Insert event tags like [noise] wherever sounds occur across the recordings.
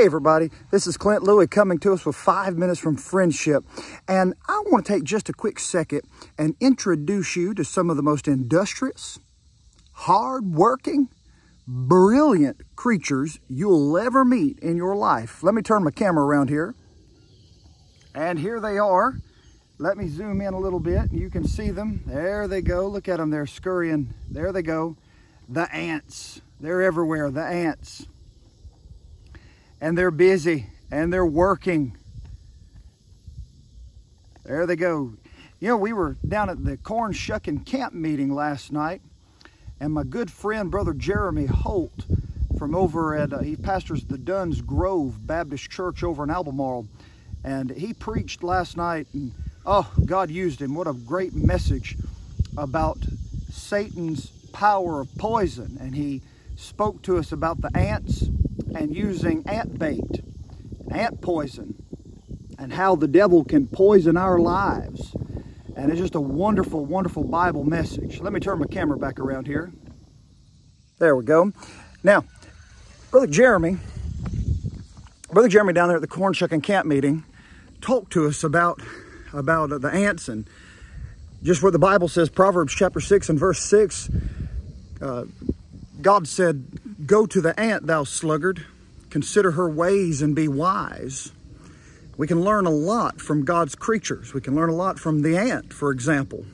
Hey everybody, this is Clint Louie coming to us with five minutes from friendship. And I want to take just a quick second and introduce you to some of the most industrious, hard-working, brilliant creatures you'll ever meet in your life. Let me turn my camera around here. And here they are. Let me zoom in a little bit. You can see them. There they go. Look at them. They're scurrying. There they go. The ants. They're everywhere. The ants and they're busy and they're working. There they go. You know, we were down at the corn shucking camp meeting last night, and my good friend, Brother Jeremy Holt, from over at, uh, he pastors the Dunn's Grove Baptist Church over in Albemarle, and he preached last night, and oh, God used him. What a great message about Satan's power of poison, and he spoke to us about the ants and using ant bait, ant poison, and how the devil can poison our lives. And it's just a wonderful, wonderful Bible message. Let me turn my camera back around here. There we go. Now, Brother Jeremy, Brother Jeremy down there at the corn shucking camp meeting talked to us about, about the ants and just what the Bible says, Proverbs chapter 6 and verse 6. Uh, God said, Go to the ant, thou sluggard. Consider her ways and be wise. We can learn a lot from God's creatures. We can learn a lot from the ant, for example,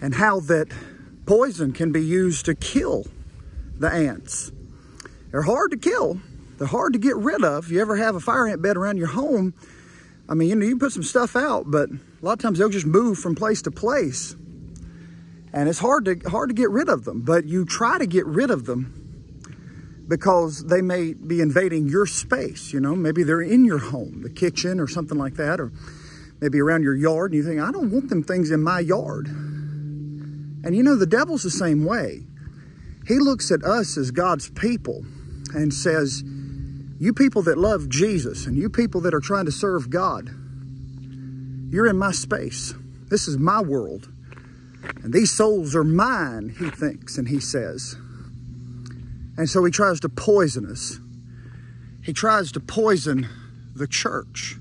and how that poison can be used to kill the ants. They're hard to kill. They're hard to get rid of. If You ever have a fire ant bed around your home? I mean, you know, you can put some stuff out, but a lot of times they'll just move from place to place and it's hard to hard to get rid of them but you try to get rid of them because they may be invading your space you know. Maybe they're in your home the kitchen or something like that or maybe around your yard and you think i don't want them things in my yard. And you know the devil's the same way. He looks at us as god's people and says you people that love jesus and you people that are trying to serve god you're in my space. This is my world and these souls are mine, he thinks and he says. And so he tries to poison us. He tries to poison the church.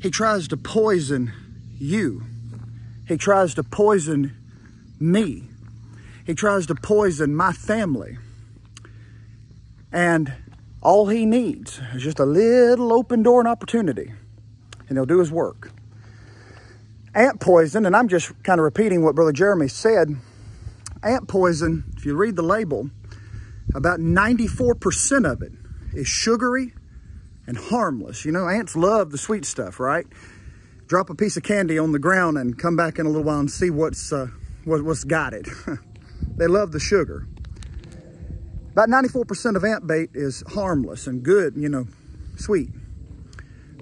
He tries to poison you. He tries to poison me. He tries to poison my family. And all he needs is just a little open door and opportunity, and he'll do his work ant poison, and I'm just kind of repeating what Brother Jeremy said. Ant poison, if you read the label, about 94% of it is sugary and harmless. You know, ants love the sweet stuff, right? Drop a piece of candy on the ground and come back in a little while and see what's, uh, what, what's got it. [laughs] they love the sugar. About 94% of ant bait is harmless and good, you know, sweet.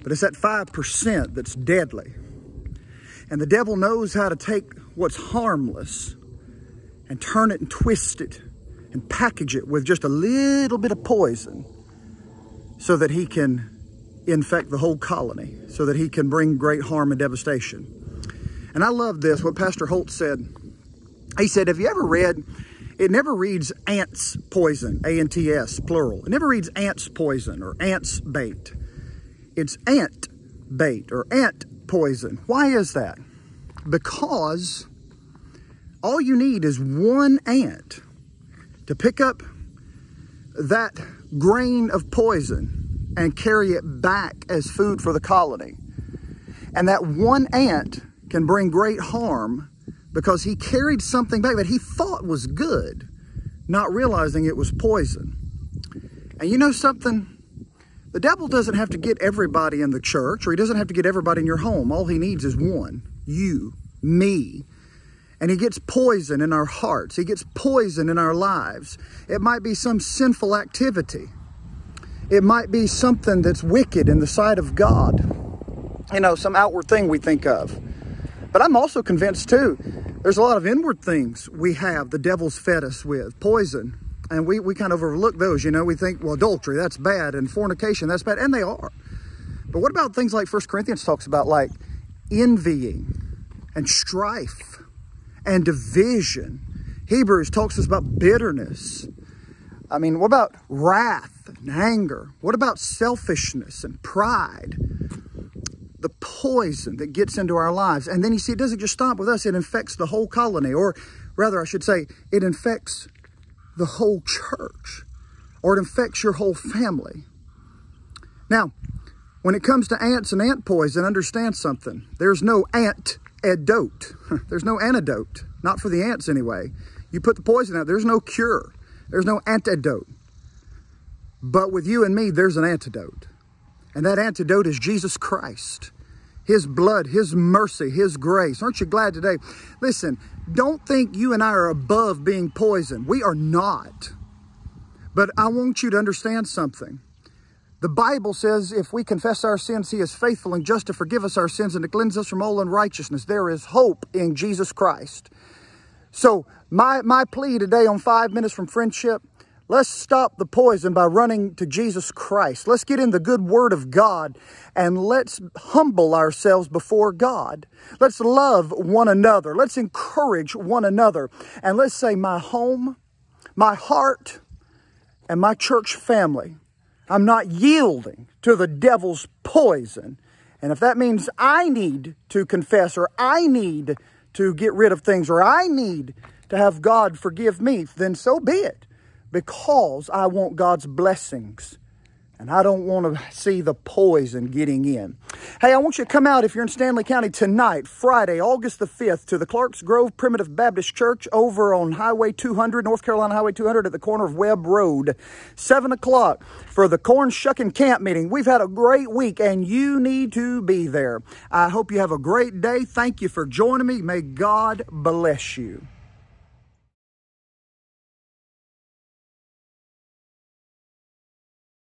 But it's that 5% that's deadly. And the devil knows how to take what's harmless and turn it and twist it and package it with just a little bit of poison so that he can infect the whole colony, so that he can bring great harm and devastation. And I love this, what Pastor Holt said. He said, have you ever read, it never reads ants poison, A-N-T-S, plural. It never reads ants poison or ants bait. It's ant bait or ant poison. Why is that? Because all you need is one ant to pick up that grain of poison and carry it back as food for the colony. And that one ant can bring great harm because he carried something back that he thought was good, not realizing it was poison. And you know something? The devil doesn't have to get everybody in the church or he doesn't have to get everybody in your home. All he needs is one you, me. And he gets poison in our hearts. He gets poison in our lives. It might be some sinful activity. It might be something that's wicked in the sight of God. You know, some outward thing we think of. But I'm also convinced too, there's a lot of inward things we have the devil's fed us with. Poison, and we, we kind of overlook those, you know. We think, well, adultery, that's bad, and fornication, that's bad, and they are. But what about things like First Corinthians talks about, like envying and strife and division? Hebrews talks us about bitterness. I mean, what about wrath and anger? What about selfishness and pride? The poison that gets into our lives. And then you see, it doesn't just stop with us, it infects the whole colony, or rather, I should say, it infects the whole church, or it infects your whole family. Now, when it comes to ants and ant poison, understand something. There's no ant antidote. [laughs] There's no antidote. Not for the ants, anyway. You put the poison out, there's no cure. There's no antidote. But with you and me, there's an antidote. And that antidote is Jesus Christ. His blood, His mercy, His grace. Aren't you glad today? Listen, don't think you and I are above being poisoned. We are not. But I want you to understand something. The Bible says if we confess our sins, He is faithful and just to forgive us our sins and to cleanse us from all unrighteousness. There is hope in Jesus Christ. So my, my plea today on five minutes from friendship, let's stop the poison by running to Jesus Christ. Let's get in the good word of God and let's humble ourselves before God. Let's love one another. Let's encourage one another. And let's say my home, my heart, and my church family, I'm not yielding to the devil's poison. And if that means I need to confess or I need to get rid of things or I need to have God forgive me, then so be it. Because I want God's blessings and I don't want to see the poison getting in. Hey, I want you to come out if you're in Stanly County tonight, Friday, August the 5th, to the Clarks Grove Primitive Baptist Church over on Highway 200, North Carolina Highway 200 at the corner of Webb Road. 7 o'clock for the corn shucking camp meeting. We've had a great week and you need to be there. I hope you have a great day. Thank you for joining me. May God bless you.